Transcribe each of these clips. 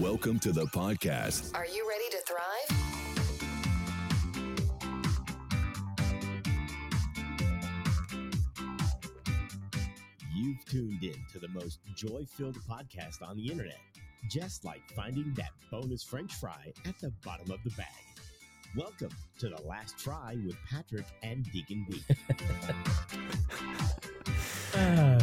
Welcome to the podcast. Are you ready to thrive? You've tuned in to the most joy filled podcast on the internet, just like finding that bonus French fry at the bottom of the bag. Welcome to the last fry with Patrick and Deacon B.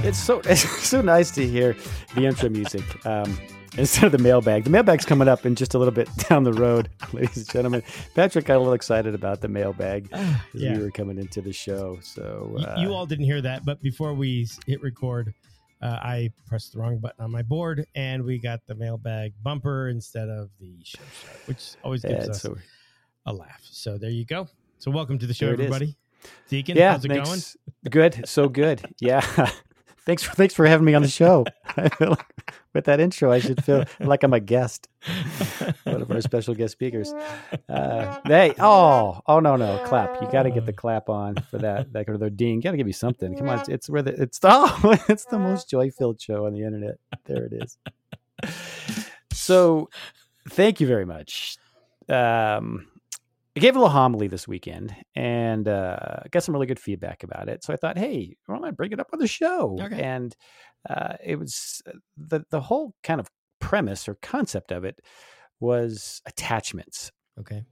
It's so it's so nice to hear the intro music um, instead of the mailbag. The mailbag's coming up in just a little bit down the road, ladies and gentlemen. Patrick got a little excited about the mailbag as yeah. we were coming into the show. So uh, you all didn't hear that, but before we hit record, uh, I pressed the wrong button on my board, and we got the mailbag bumper instead of the show which always gives us so- a laugh. So there you go. So welcome to the show, it is. everybody. Deacon, yeah, how's it going? Good, so good. Yeah, thanks for thanks for having me on the show. With that intro, I should feel like I'm a guest, one of our special guest speakers. Uh, hey, oh, oh no, no, clap! You got to get the clap on for that. That or the ding. Got to give you something. Come on, it's, it's where the it's oh, it's the most joy filled show on the internet. There it is. So, thank you very much. Um, I gave a little homily this weekend and uh, got some really good feedback about it. So I thought, hey, why don't I bring it up on the show? Okay. And uh, it was the the whole kind of premise or concept of it was attachments. Okay.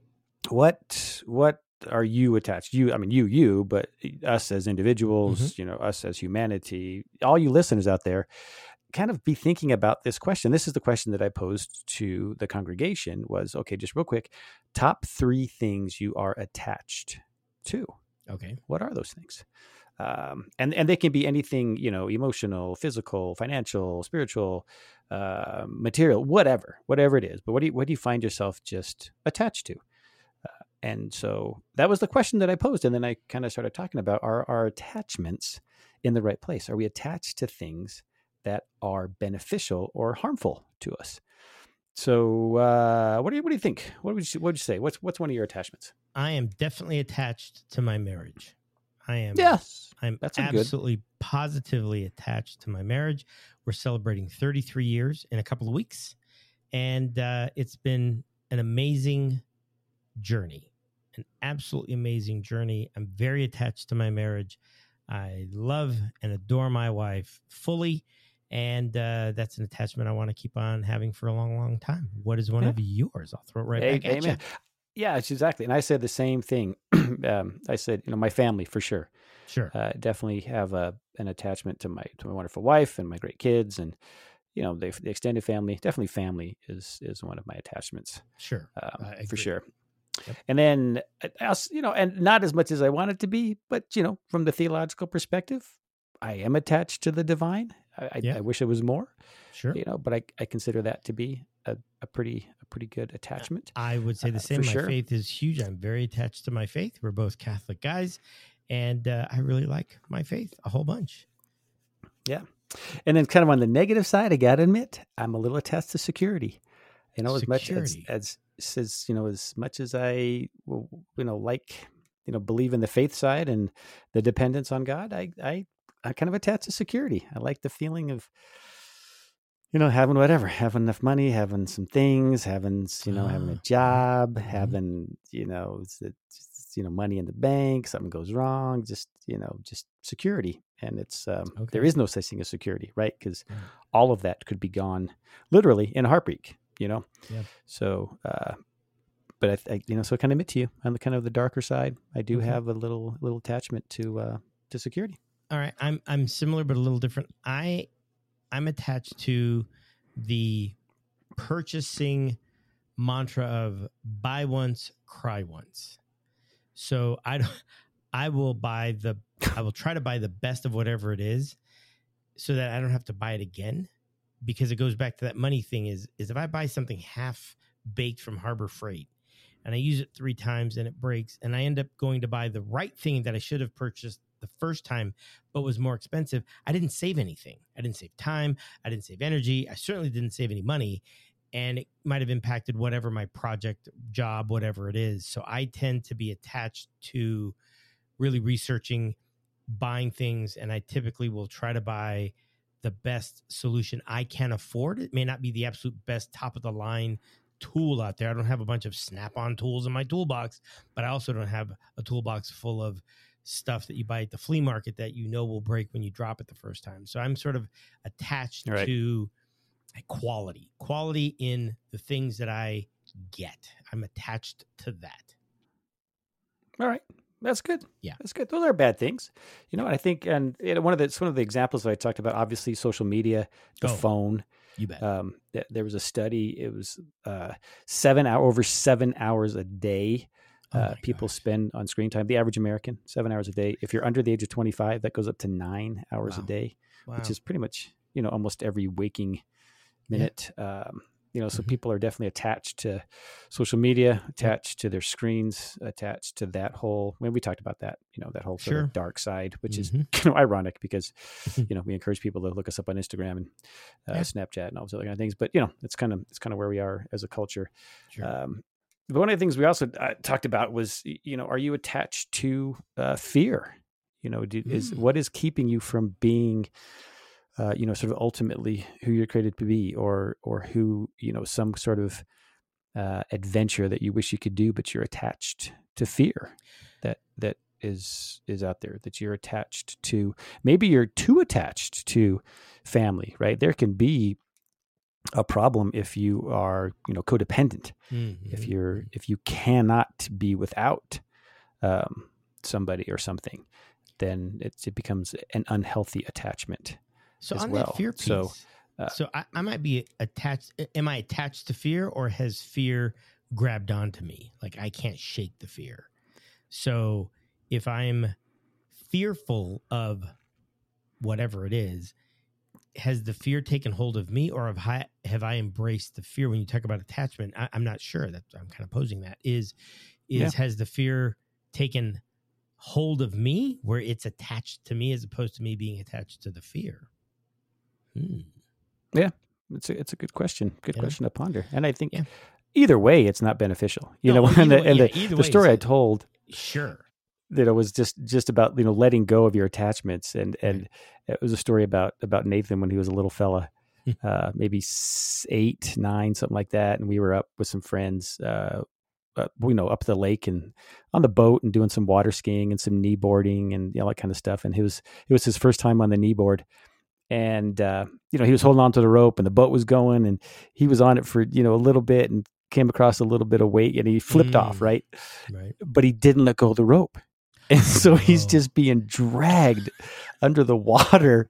What what are you attached? You, I mean, you, you, but us as individuals, Mm-hmm. you know, us as humanity, all you listeners out there, kind of be thinking about this question. This is the question that I posed to the congregation was, okay, just real quick, top three things you are attached to. Okay. What are those things? Um, and and they can be anything, you know, emotional, physical, financial, spiritual, uh, material, whatever, whatever it is. But what do you what do you find yourself just attached to? Uh, and so that was the question that I posed, and then I kind of started talking about are our attachments in the right place? Are we attached to things that are beneficial or harmful to us? So, uh, what do you what do you think? What would you what would you say? What's what's one of your attachments? I am definitely attached to my marriage. I am. Yes, I'm that's a good- absolutely positively attached to my marriage. We're celebrating 33 years in a couple of weeks, and uh, it's been an amazing journey, an absolutely amazing journey. I'm very attached to my marriage. I love and adore my wife fully, and uh, that's an attachment I want to keep on having for a long, long time. What is one Yeah. of yours? I'll throw it right A- back at you. amen. Yeah, it's exactly. And I said the same thing. um, I said, you know, my family for sure. Sure. Uh, definitely have a an attachment to my to my wonderful wife and my great kids, and you know, the, the extended family. Definitely, family is is one of my attachments Sure. um, for sure. Yep. And then, uh, you know, and not as much as I want it to be, but you know, from the theological perspective, I am attached to the divine. I, I, Yeah. I wish it was more, Sure. you know, but I, I consider that to be a, a pretty a pretty good attachment. I would say Uh, the same. My sure. faith is huge. I'm very attached to my faith. We're both Catholic guys, and uh, I really like my faith a whole bunch. Yeah. And then, kind of on the negative side, I gotta admit, I'm a little attached to security. You know, as much as, Security. as as you know, as much as I, you know, like you know, believe in the faith side and the dependence on God, I I I kind of attach to security. I like the feeling of, you know, having whatever, having enough money, having some things, having you know, having Ah, a job, mhm. having you know, s- s- you know, money in the bank. Something goes wrong, just you know, just security. And it's um, Okay. is no such thing as security, right? Because Right. all of that could be gone literally in a heartbreak. You know. Yeah. So, uh, but I, I, you know, so I kind of admit to you on the kind of the darker side, I do Okay. have a little little attachment to uh, to security. All right, I'm I'm similar but a little different. I I'm attached to the purchasing mantra of buy once, cry once. So I don't I will buy the I will try to buy the best of whatever it is so that I don't have to buy it again because it goes back to that money thing is is if I buy something half baked from Harbor Freight and I use it 3 times and it breaks and I end up going to buy the right thing that I should have purchased the first time but was more expensive, I didn't save anything. I didn't save time, I didn't save energy, I certainly didn't save any money and it might have impacted whatever my project, job, whatever it is. So I tend to be attached to really researching, buying things, and I typically will try to buy the best solution I can afford. It may not be the absolute best top of the line tool out there. I don't have a bunch of snap on tools in my toolbox, but I also don't have a toolbox full of stuff that you buy at the flea market that you know will break when you drop it the first time. So I'm sort of attached Right. to quality, quality in the things that I get. I'm attached to that. All right. That's good. Yeah. That's good. Those are bad things. You know, I think, and one of the, it's one of the examples that I talked about, obviously social media, the Oh. phone, You bet. um, th- there was a study, it was, uh, seven hour, over seven hours a day. Oh Uh, my people gosh. spend on screen time. The average American, seven hours a day. If you're under the age of 25, that goes up to nine hours Wow. a day, wow. which is pretty much, you know, almost every waking Yeah. minute. Um, you know, so Mhm. people are definitely attached to social media, attached to their screens, attached to that whole. When we talked about that, you know, that whole sort Sure. of dark side, which is Mhm. kind of ironic because you know we encourage people to look us up on Instagram and uh, Yeah. Snapchat and all those other kind of things. But you know, it's kind of it's kind of where we are as a culture. Sure. Um, but one of the things we also uh, talked about was, you know, are you attached to uh, fear? You know, do, is Mm. what is keeping you from being, uh, you know, sort of ultimately who you're created to be, or or who you know, some sort of uh, adventure that you wish you could do, but you're attached to fear that that is is out there that you're attached to. Maybe you're too attached to family, right? There can be a problem if you are, you know, codependent if Mhm. you're if you cannot be without um, somebody or something, then it, it becomes an unhealthy attachment. so on well. that fear piece. So, uh, so I, I might be attached. Am I attached to fear, or has fear grabbed onto me? Like I can't shake the fear. So if I'm fearful of whatever it is, has the fear taken hold of me, or have I have I embraced the fear? When you talk about attachment, I, I'm not sure. That I'm kind of posing that is is Yeah. has the fear taken hold of me, where it's attached to me, as opposed to me being attached to the fear? Hmm. Yeah. It's a, it's a good question. Good know? question to ponder. And I think Yeah. either way, it's not beneficial. You No, know, and the, way- and yeah, the, the story I told Sure. That it was just just about you know letting go of your attachments and and it was a story about about Nathan when he was a little fella Hmm. uh maybe eight nine something like that and we were up with some friends uh, uh you know up the lake and on the boat and doing some water skiing and some knee boarding and you know, all that kind of stuff and it was it was his first time on the knee board and uh you know he was holding on to the rope and the boat was going and he was on it for you know a little bit and came across a little bit of weight and he flipped off Mm. right Right. but he didn't let go of the rope. And so he's Oh. just being dragged under the water.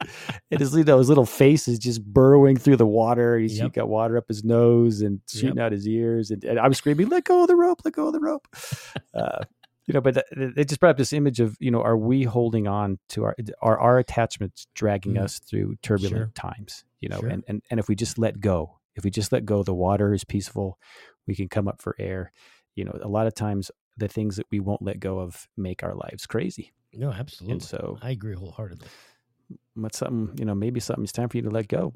And his, you know, his little face is just burrowing through the water. He's Yep. got water up his nose and shooting out his ears. And, and I'm screaming, let go of the rope, let go of the rope. Uh, you know, but th- th- it just brought up this image of, you know, are we holding on to our, are our attachments dragging Mm. us through turbulent Sure. times? You know, Sure. and, and, and if we just let go, if we just let go, the water is peaceful. We can come up for air. You know, a lot of times the things that we won't let go of make our lives crazy. No, absolutely. And so I agree wholeheartedly. what's something, you know, maybe something it's time for you to let go.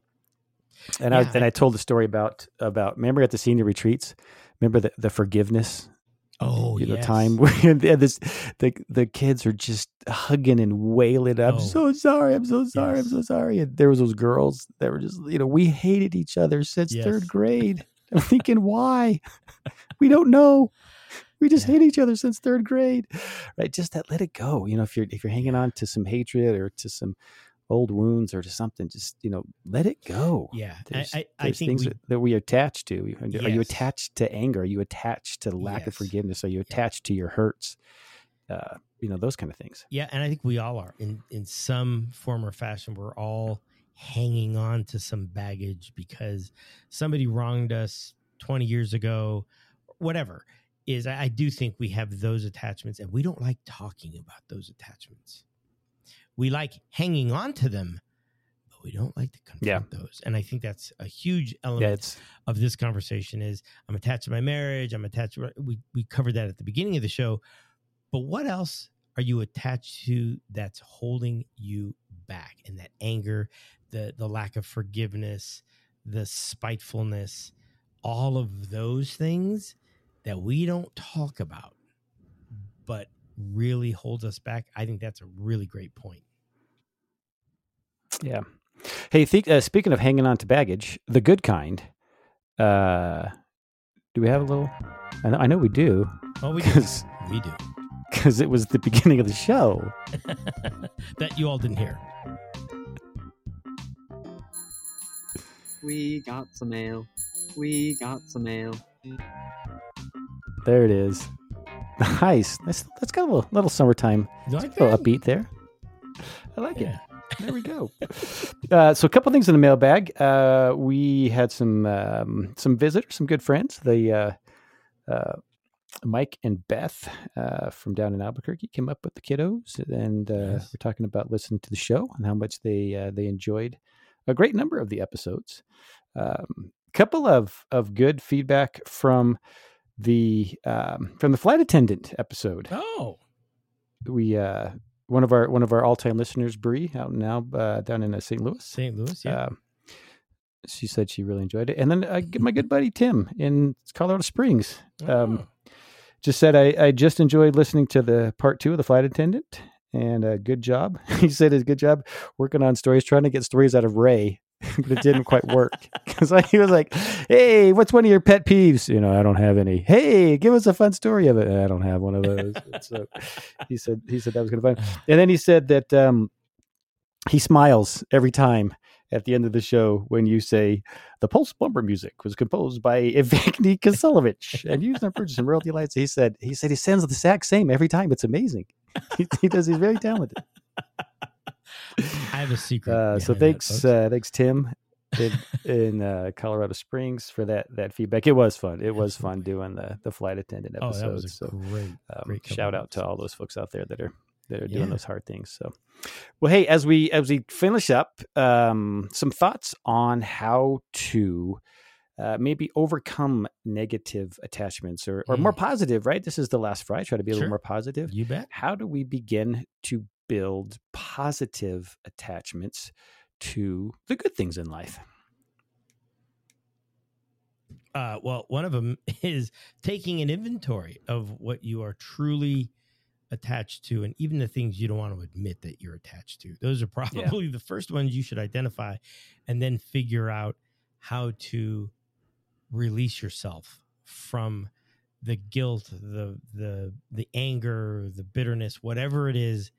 And Yeah, I and I- I told the story about about remember at the senior retreats, remember the, the forgiveness Oh, you know, yes. time where the- this the the kids are just hugging and wailing. I'm Oh. so sorry. I'm so sorry. I'm so sorry. And there was those girls that were just you know we hated each other since Yes. third grade. I'm thinking why? we don't know. We just Yeah. hate each other since third grade, right? Just that let it go. You know, if you're if you're hanging on to some hatred or to some old wounds or to something, just you know, let it go. Yeah. I, There's, I, I there's think things we, that, we attach to. Are you attached to anger? Are you attached to lack of forgiveness? Are you attached to your hurts? Uh, you know, those kind of things. yeah, and I think we all are in in some form or fashion. We're all hanging on to some baggage because somebody wronged us 20 years ago, whatever. Is I, I do think we have those attachments, and we don't like talking about those attachments. We like hanging on to them, but we don't like to confront those. And I think that's a huge element Yeah, of this conversation is I'm attached to my marriage. I'm attached. To, we we covered that at the beginning of the show, but what else are you attached to that's holding you back? And that anger, the the lack of forgiveness, the spitefulness, all of those things that we don't talk about, but really holds us back. I think that's a really great point. yeah. Hey, think, uh, speaking of hanging on to baggage, the good kind. Uh, do we have a little? I know, I know we do Oh, we do. we do. because it was the beginning of the show. that you all didn't hear. We got some mail. We got some mail. There it is. Nice. That's that's got a little, little summertime, like a little that? upbeat there. I like Yeah. it. There we go. Uh, so a couple things in the mailbag. Uh, we had some um, some visitors, some good friends. The uh, uh, Mike and Beth uh, from down in Albuquerque came up with the kiddos, and uh, Yes. we're talking about listening to the show and how much they uh, they enjoyed a great number of the episodes. A couple of of good feedback from the um, from the flight attendant episode Oh, we uh one of our one of our all-time listeners Bree out now uh, down in uh, St. Louis St. Louis. Yeah. um, she said she really enjoyed it and then uh, my good buddy Tim in Colorado Springs um, Oh. just said I, I just enjoyed listening to the part two of the flight attendant and uh, good job he said it's good job working on stories trying to get stories out of Ray but it didn't quite work because he was like hey what's one of your pet peeves you know I don't have any hey give us a fun story of it I don't have one of those so he said he said that was kind of fun and then he said that um, he smiles every time at the end of the show when you say the pulse bumper music was composed by Evgeny Kiselevich and used on purchase and royalty lights. He said he said he sends the exact same every time. It's amazing. He, he does. He's very talented. I have a secret. Uh, so behind that, thanks, uh, thanks Tim in, in uh, Colorado Springs for that that feedback. It was fun. It was fun doing the the flight attendant oh, that was so great. um, Great shout out to all those folks out there that are that are Yeah. doing those hard things so well hey as we as we finish up um some thoughts on how to uh, maybe overcome negative attachments or, or more Mm. positive right this is the last fry try to be a Sure. little more positive You bet. how do we begin to build positive attachments to the good things in life Uh, well, one of them is taking an inventory of what you are truly attached to, and even the things you don't want to admit that you're attached to. Those are probably the first ones you should identify, and then figure out how to release yourself from the guilt, the the the anger, the bitterness, whatever it is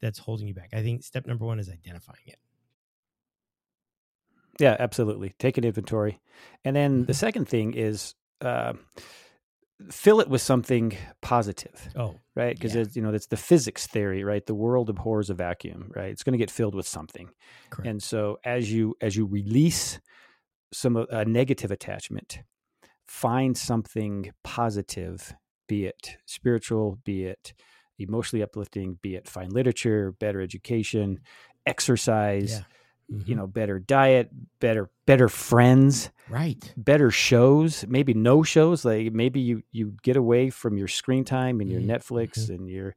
that's holding you back. I think step number one is identifying it. Yeah, absolutely. Take an inventory. And then the Mhm. second thing is uh, fill it with something positive, Oh, right? Because Yeah. you know that's the physics theory, right? The world abhors a vacuum, right? It's going to get filled with something. correct. And so as you as you release some of a negative attachment, find something positive, be it spiritual, be it emotionally uplifting, be it fine literature, better education, exercise, yeah. you Mhm. know better diet better better friends right. better shows maybe no shows like maybe you you get away from your screen time and your Mhm, netflix and your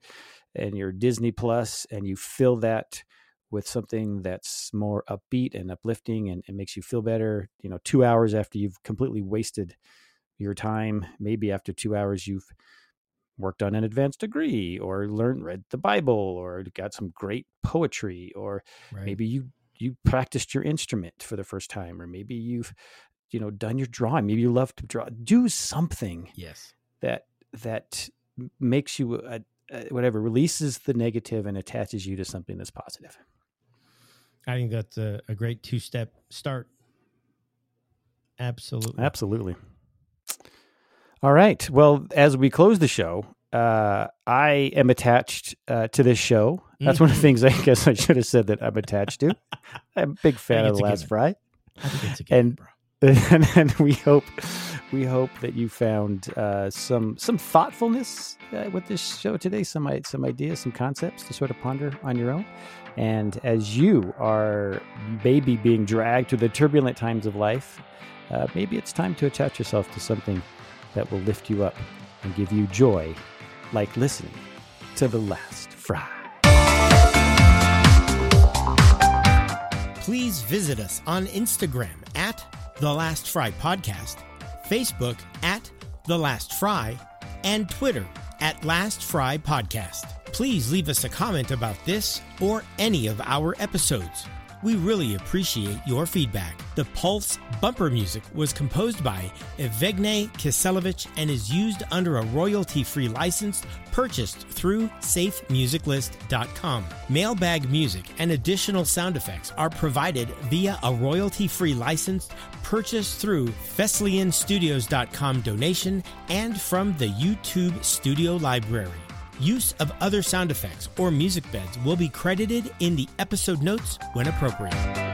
and your disney plus and you fill that with something that's more upbeat and uplifting and, it makes you feel better you know two hours after you've completely wasted your time maybe after two hours you've worked on an advanced degree or learned read the bible or got some great poetry or Right. maybe you you practiced your instrument for the first time or maybe you've you know done your drawing maybe you love to draw do something Yes. that that makes you a, a, whatever releases the negative and attaches you to something that's positive I think that's a, a great two step start. Absolutely. absolutely all right well as we close the show uh, I am attached uh, to this show. That's one of the Mhm. things I guess I should have said that I'm attached to. I'm a big fan of the last fry. I think it's a given, and- and, and we hope we hope that you found uh, some some thoughtfulness uh, with this show today some some ideas some concepts to sort of ponder on your own and as you are maybe being dragged through the turbulent times of life uh, maybe it's time to attach yourself to something that will lift you up and give you joy like listening to the last fry Please visit us on Instagram at The Last Fry Podcast, Facebook at The Last Fry, and Twitter at Last Fry Podcast. Please leave us a comment about this or any of our episodes. We really appreciate your feedback. The Pulse bumper music was composed by Evgeny Kiselevich and is used under a royalty-free license purchased through safemusiclist.com. Mailbag music and additional sound effects are provided via a royalty-free license purchased through FesliyanStudios.com donation and from the YouTube Studio Library. Use of other sound effects or music beds will be credited in the episode notes when appropriate.